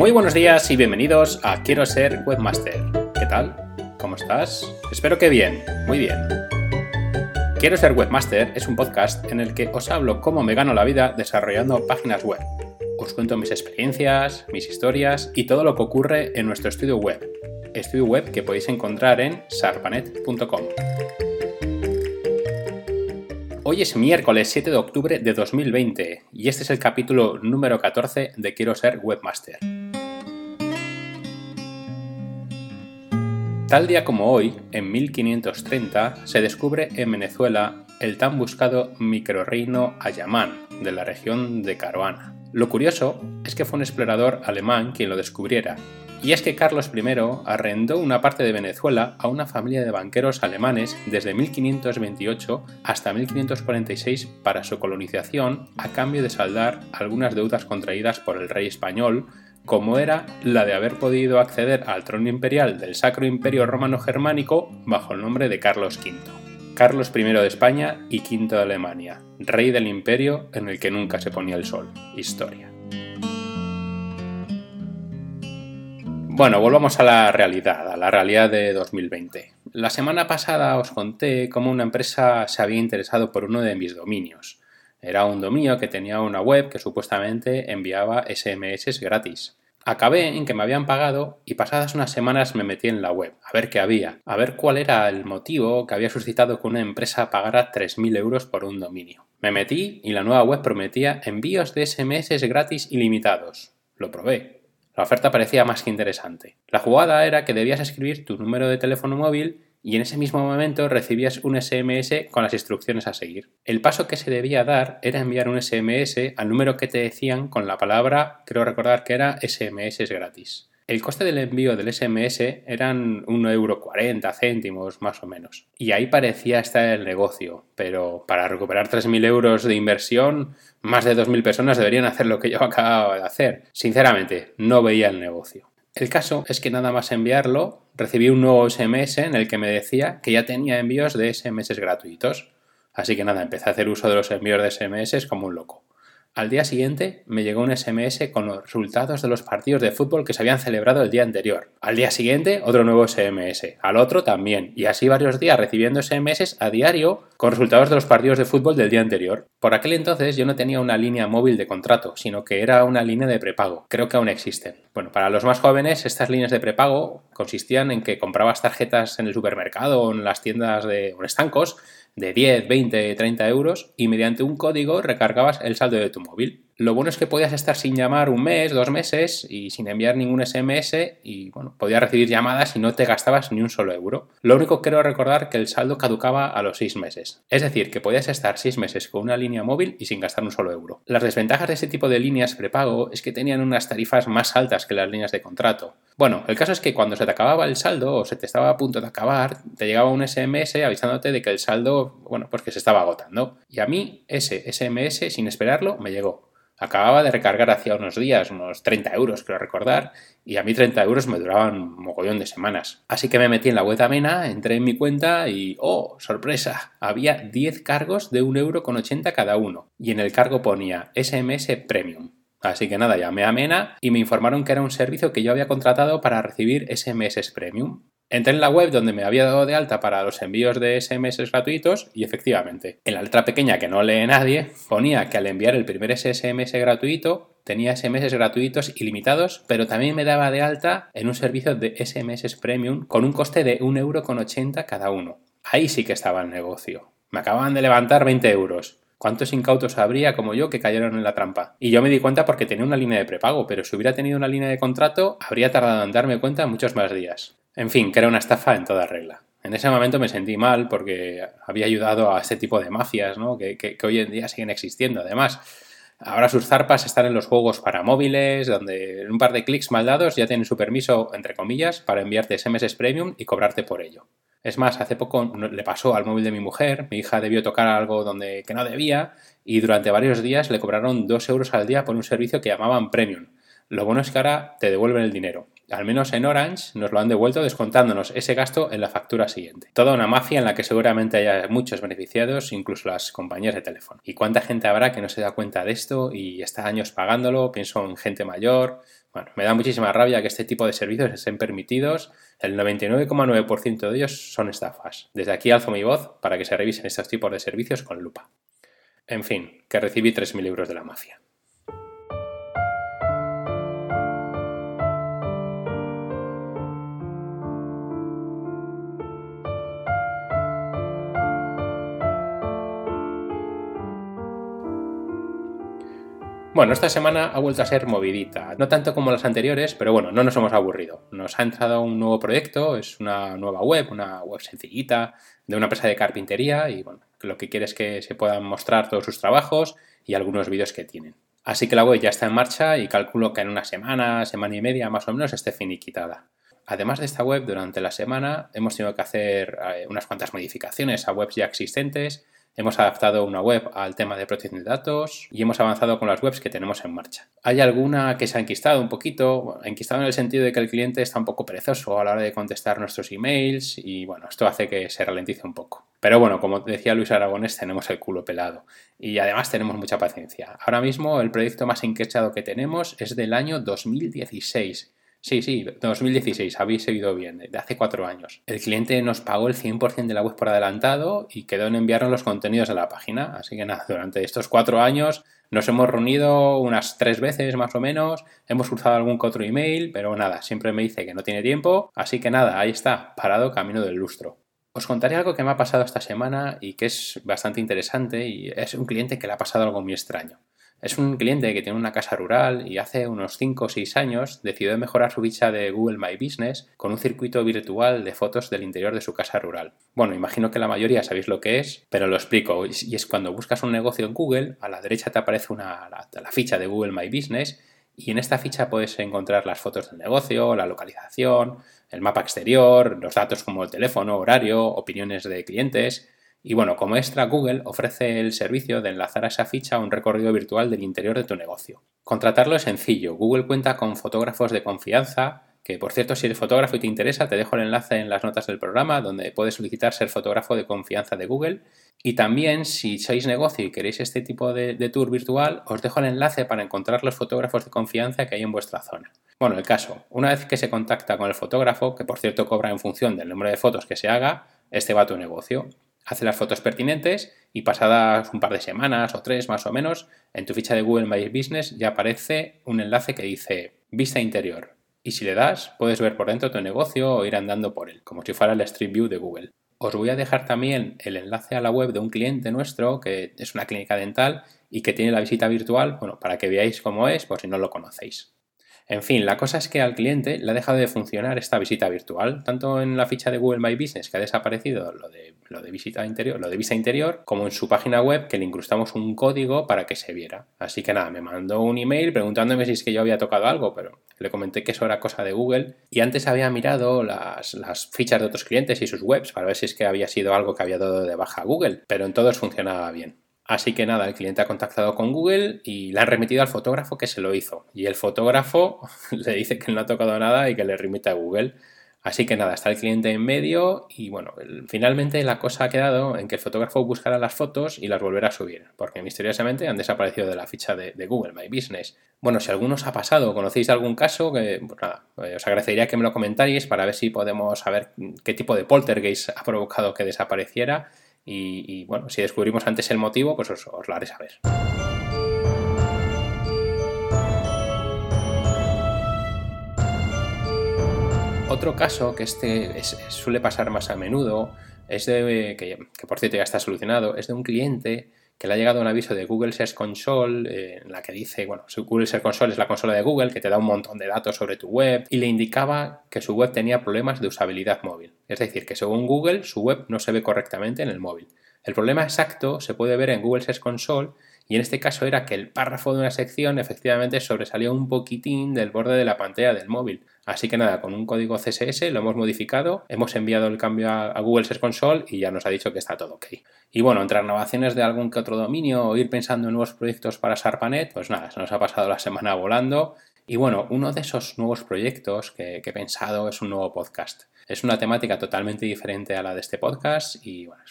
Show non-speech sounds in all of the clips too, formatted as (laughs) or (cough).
Muy buenos días y bienvenidos a Quiero ser webmaster. ¿Qué tal? ¿Cómo estás? Espero que bien, muy bien. Quiero ser webmaster es un podcast en el que os hablo cómo me gano la vida desarrollando páginas web. Os cuento mis experiencias, mis historias y todo lo que ocurre en nuestro estudio web. Estudio web que podéis encontrar en sarpanet.com. Hoy es miércoles 7 de octubre de 2020 y este es el capítulo número 14 de Quiero ser webmaster. Tal día como hoy, en 1530, se descubre en Venezuela el tan buscado microrreino Ayamán, de la región de Caruana. Lo curioso es que fue un explorador alemán quien lo descubriera, y es que Carlos I arrendó una parte de Venezuela a una familia de banqueros alemanes desde 1528 hasta 1546 para su colonización a cambio de saldar algunas deudas contraídas por el rey español como era la de haber podido acceder al trono imperial del Sacro Imperio Romano Germánico bajo el nombre de Carlos V. Carlos I de España y V de Alemania, rey del imperio en el que nunca se ponía el sol. Historia. Bueno, volvamos a la realidad, a la realidad de 2020. La semana pasada os conté cómo una empresa se había interesado por uno de mis dominios. Era un dominio que tenía una web que supuestamente enviaba SMS gratis. Acabé en que me habían pagado y pasadas unas semanas me metí en la web, a ver qué había, a ver cuál era el motivo que había suscitado que una empresa pagara 3.000 euros por un dominio. Me metí y la nueva web prometía envíos de SMS gratis ilimitados. Lo probé. La oferta parecía más que interesante. La jugada era que debías escribir tu número de teléfono móvil y en ese mismo momento recibías un SMS con las instrucciones a seguir. El paso que se debía dar era enviar un SMS al número que te decían con la palabra, creo recordar que era SMS gratis. El coste del envío del SMS eran 1,40€ céntimos más o menos. Y ahí parecía estar el negocio, pero para recuperar 3.000 euros de inversión, más de 2.000 personas deberían hacer lo que yo acababa de hacer. Sinceramente, no veía el negocio. El caso es que nada más enviarlo, recibí un nuevo SMS en el que me decía que ya tenía envíos de SMS gratuitos. Así que nada, empecé a hacer uso de los envíos de SMS como un loco. Al día siguiente me llegó un SMS con los resultados de los partidos de fútbol que se habían celebrado el día anterior. Al día siguiente otro nuevo SMS, al otro también, y así varios días recibiendo SMS a diario con resultados de los partidos de fútbol del día anterior. Por aquel entonces yo no tenía una línea móvil de contrato, sino que era una línea de prepago. Creo que aún existen. Bueno, para los más jóvenes estas líneas de prepago consistían en que comprabas tarjetas en el supermercado o en las tiendas de estancos de 10, 20, 30 euros y mediante un código recargabas el saldo de tu móvil. Lo bueno es que podías estar sin llamar un mes, dos meses y sin enviar ningún SMS y bueno, podías recibir llamadas y no te gastabas ni un solo euro. Lo único que quiero recordar que el saldo caducaba a los seis meses. Es decir, que podías estar seis meses con una línea móvil y sin gastar un solo euro. Las desventajas de este tipo de líneas prepago es que tenían unas tarifas más altas que las líneas de contrato. Bueno, el caso es que cuando se te acababa el saldo o se te estaba a punto de acabar, te llegaba un SMS avisándote de que el saldo, bueno, pues que se estaba agotando. Y a mí ese SMS, sin esperarlo, me llegó. Acababa de recargar hacía unos días, unos 30 euros, creo recordar, y a mí 30 euros me duraban un mogollón de semanas. Así que me metí en la web Amena, entré en mi cuenta y, ¡oh, sorpresa! Había 10 cargos de 1,80 euro cada uno, y en el cargo ponía SMS Premium. Así que nada, llamé a Mena y me informaron que era un servicio que yo había contratado para recibir SMS Premium. Entré en la web donde me había dado de alta para los envíos de SMS gratuitos y efectivamente, en la letra pequeña que no lee nadie, ponía que al enviar el primer SMS gratuito tenía SMS gratuitos ilimitados, pero también me daba de alta en un servicio de SMS Premium con un coste de 1,80€ cada uno. Ahí sí que estaba el negocio. Me acababan de levantar 20 euros. ¿Cuántos incautos habría como yo que cayeron en la trampa? Y yo me di cuenta porque tenía una línea de prepago, pero si hubiera tenido una línea de contrato, habría tardado en darme cuenta muchos más días. En fin, que era una estafa en toda regla. En ese momento me sentí mal porque había ayudado a este tipo de mafias, ¿no? que, hoy en día siguen existiendo. Además, ahora sus zarpas están en los juegos para móviles, donde en un par de clics mal dados ya tienen su permiso, entre comillas, para enviarte SMS premium y cobrarte por ello. Es más, hace poco le pasó al móvil de mi mujer, mi hija debió tocar algo donde que no debía y durante varios días le cobraron dos euros al día por un servicio que llamaban premium. Lo bueno es que ahora te devuelven el dinero Al menos en Orange nos lo han devuelto descontándonos ese gasto en la factura siguiente. Toda una mafia en la que seguramente haya muchos beneficiados, incluso las compañías de teléfono. ¿Y cuánta gente habrá que no se da cuenta de esto y está años pagándolo? Pienso en gente mayor. Bueno, me da muchísima rabia que este tipo de servicios estén permitidos. El 99,9% de ellos son estafas. Desde aquí alzo mi voz para que se revisen estos tipos de servicios con lupa. En fin, que recibí 3.000 euros de la mafia. Bueno, esta semana ha vuelto a ser movidita, no tanto como las anteriores, pero bueno, no nos hemos aburrido. Nos ha entrado un nuevo proyecto, es una nueva web, una web sencillita de una empresa de carpintería y bueno, lo que quiere es que se puedan mostrar todos sus trabajos y algunos vídeos que tienen. Así que la web ya está en marcha y calculo que en una semana, semana y media más o menos esté finiquitada. Además de esta web, durante la semana hemos tenido que hacer eh, unas cuantas modificaciones a webs ya existentes Hemos adaptado una web al tema de protección de datos y hemos avanzado con las webs que tenemos en marcha. Hay alguna que se ha enquistado un poquito, enquistado en el sentido de que el cliente está un poco perezoso a la hora de contestar nuestros emails y bueno, esto hace que se ralentice un poco. Pero bueno, como decía Luis Aragones, tenemos el culo pelado y además tenemos mucha paciencia. Ahora mismo el proyecto más enquechado que tenemos es del año 2016 Sí, sí, 2016, habéis seguido bien, de hace cuatro años. El cliente nos pagó el 100% de la web por adelantado y quedó en enviarnos los contenidos de la página. Así que nada, durante estos cuatro años nos hemos reunido unas tres veces más o menos, hemos cruzado algún que otro email, pero nada, siempre me dice que no tiene tiempo. Así que nada, ahí está, parado camino del lustro. Os contaré algo que me ha pasado esta semana y que es bastante interesante y es un cliente que le ha pasado algo muy extraño. Es un cliente que tiene una casa rural y hace unos 5 o 6 años decidió mejorar su ficha de Google My Business con un circuito virtual de fotos del interior de su casa rural. Bueno, imagino que la mayoría sabéis lo que es, pero lo explico. Y es cuando buscas un negocio en Google, a la derecha te aparece una, la, la ficha de Google My Business y en esta ficha puedes encontrar las fotos del negocio, la localización, el mapa exterior, los datos como el teléfono, horario, opiniones de clientes y bueno, como extra, Google ofrece el servicio de enlazar a esa ficha a un recorrido virtual del interior de tu negocio. Contratarlo es sencillo. Google cuenta con fotógrafos de confianza, que por cierto, si eres fotógrafo y te interesa, te dejo el enlace en las notas del programa donde puedes solicitar ser fotógrafo de confianza de Google. Y también, si sois negocio y queréis este tipo de, de tour virtual, os dejo el enlace para encontrar los fotógrafos de confianza que hay en vuestra zona. Bueno, el caso, una vez que se contacta con el fotógrafo, que por cierto cobra en función del número de fotos que se haga, este va a tu negocio hace las fotos pertinentes y pasadas un par de semanas o tres más o menos, en tu ficha de Google My Business ya aparece un enlace que dice vista interior. Y si le das, puedes ver por dentro tu negocio o ir andando por él, como si fuera el Street View de Google. Os voy a dejar también el enlace a la web de un cliente nuestro, que es una clínica dental y que tiene la visita virtual, bueno, para que veáis cómo es, por si no lo conocéis. En fin, la cosa es que al cliente le ha dejado de funcionar esta visita virtual, tanto en la ficha de Google My Business que ha desaparecido lo de, visita interior, lo de interior, como en su página web que le incrustamos un código para que se viera. Así que nada, me mandó un email preguntándome si es que yo había tocado algo, pero le comenté que eso era cosa de Google y antes había mirado las, las fichas de otros clientes y sus webs para ver si es que había sido algo que había dado de baja a Google, pero en todos funcionaba bien. Así que nada, el cliente ha contactado con Google y le han remitido al fotógrafo que se lo hizo. Y el fotógrafo (laughs) le dice que no ha tocado nada y que le remite a Google. Así que nada, está el cliente en medio y bueno, finalmente la cosa ha quedado en que el fotógrafo buscará las fotos y las volverá a subir, porque misteriosamente han desaparecido de la ficha de, Google My Business. Bueno, si alguno os ha pasado, conocéis algún caso, pues nada, eh, os agradecería que me lo comentarais para ver si podemos saber qué tipo de poltergeist ha provocado que desapareciera y, bueno, si descubrimos antes el motivo, pues os, lo haré saber. Otro caso que este suele pasar más a menudo es de, que, que, por cierto ya está solucionado, es de un cliente que le ha llegado un aviso de Google Search Console eh, en la que dice, bueno, Google Search Console es la consola de Google que te da un montón de datos sobre tu web y le indicaba que su web tenía problemas de usabilidad móvil. Es decir, que según Google su web no se ve correctamente en el móvil. El problema exacto se puede ver en Google Search Console y en este caso era que el párrafo de una sección efectivamente sobresalía un poquitín del borde de la pantalla del móvil. Así que nada, con un código CSS lo hemos modificado, hemos enviado el cambio a, Google Search Console y ya nos ha dicho que está todo ok. Y bueno, entre renovaciones de algún que otro dominio o ir pensando en nuevos proyectos para SARPANET, pues nada, se nos ha pasado la (laughs) semana volando Y bueno, uno de esos nuevos proyectos que, he pensado es un nuevo podcast. Es una temática totalmente diferente a la de este podcast y bueno,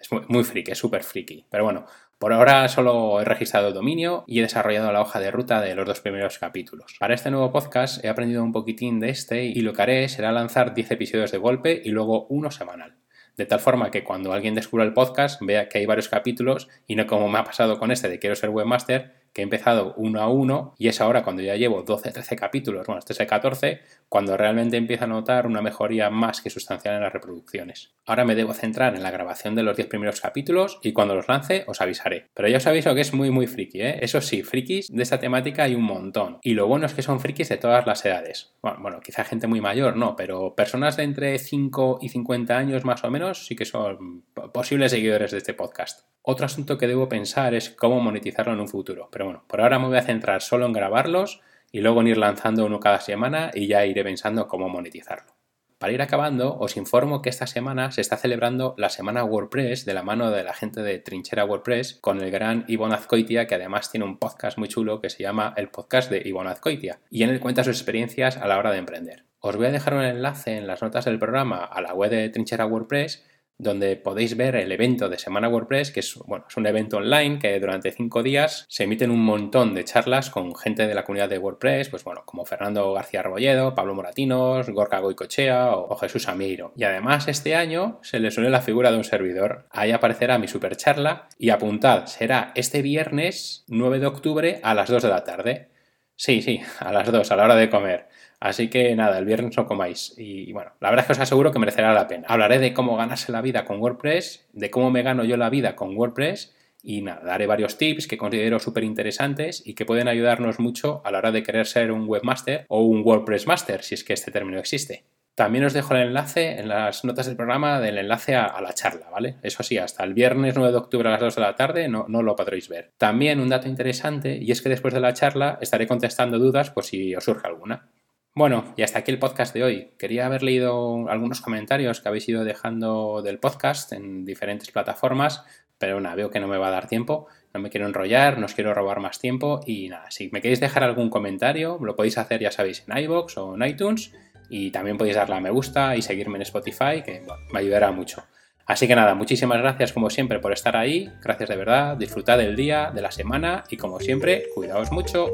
es, muy, muy friki, es súper friki. Pero bueno, por ahora solo he registrado el dominio y he desarrollado la hoja de ruta de los dos primeros capítulos. Para este nuevo podcast he aprendido un poquitín de este y lo que haré será lanzar 10 episodios de golpe y luego uno semanal. De tal forma que cuando alguien descubra el podcast vea que hay varios capítulos y no como me ha pasado con este de quiero ser webmaster, que he empezado uno a uno y es ahora cuando ya llevo 12, 13 capítulos, bueno, este es el 14, cuando realmente empiezo a notar una mejoría más que sustancial en las reproducciones. Ahora me debo centrar en la grabación de los 10 primeros capítulos y cuando los lance os avisaré. Pero ya os aviso que es muy muy friki, ¿eh? Eso sí, frikis de esta temática hay un montón. Y lo bueno es que son frikis de todas las edades. Bueno, bueno quizá gente muy mayor, no, pero personas de entre 5 y 50 años más o menos sí que son posibles seguidores de este podcast. Otro asunto que debo pensar es cómo monetizarlo en un futuro. Pero bueno, por ahora me voy a centrar solo en grabarlos y luego en ir lanzando uno cada semana y ya iré pensando cómo monetizarlo. Para ir acabando, os informo que esta semana se está celebrando la semana WordPress de la mano de la gente de Trinchera WordPress con el gran Ivonne Azcoitia, que además tiene un podcast muy chulo que se llama El Podcast de Ivonne Azcoitia, y en él cuenta sus experiencias a la hora de emprender. Os voy a dejar un enlace en las notas del programa a la web de Trinchera WordPress donde podéis ver el evento de Semana WordPress, que es, bueno, es un evento online que durante cinco días se emiten un montón de charlas con gente de la comunidad de WordPress, pues bueno, como Fernando García Rebolledo, Pablo Moratinos, Gorka Goicochea o, Jesús Amiro. Y además este año se les une la figura de un servidor. Ahí aparecerá mi super charla y apuntad, será este viernes 9 de octubre a las 2 de la tarde. Sí, sí, a las 2, a la hora de comer. Así que nada, el viernes no comáis. Y bueno, la verdad es que os aseguro que merecerá la pena. Hablaré de cómo ganarse la vida con WordPress, de cómo me gano yo la vida con WordPress y nada, daré varios tips que considero súper interesantes y que pueden ayudarnos mucho a la hora de querer ser un webmaster o un WordPress master, si es que este término existe. También os dejo el enlace en las notas del programa del enlace a, la charla, ¿vale? Eso sí, hasta el viernes 9 de octubre a las 2 de la tarde no, no lo podréis ver. También un dato interesante y es que después de la charla estaré contestando dudas por si os surge alguna. Bueno, y hasta aquí el podcast de hoy. Quería haber leído algunos comentarios que habéis ido dejando del podcast en diferentes plataformas, pero nada, veo que no me va a dar tiempo. No me quiero enrollar, no os quiero robar más tiempo y nada, si me queréis dejar algún comentario, lo podéis hacer, ya sabéis, en iBox o en iTunes y también podéis darle a me gusta y seguirme en Spotify, que me ayudará mucho. Así que nada, muchísimas gracias como siempre por estar ahí, gracias de verdad, disfrutad del día, de la semana y como siempre, cuidaos mucho.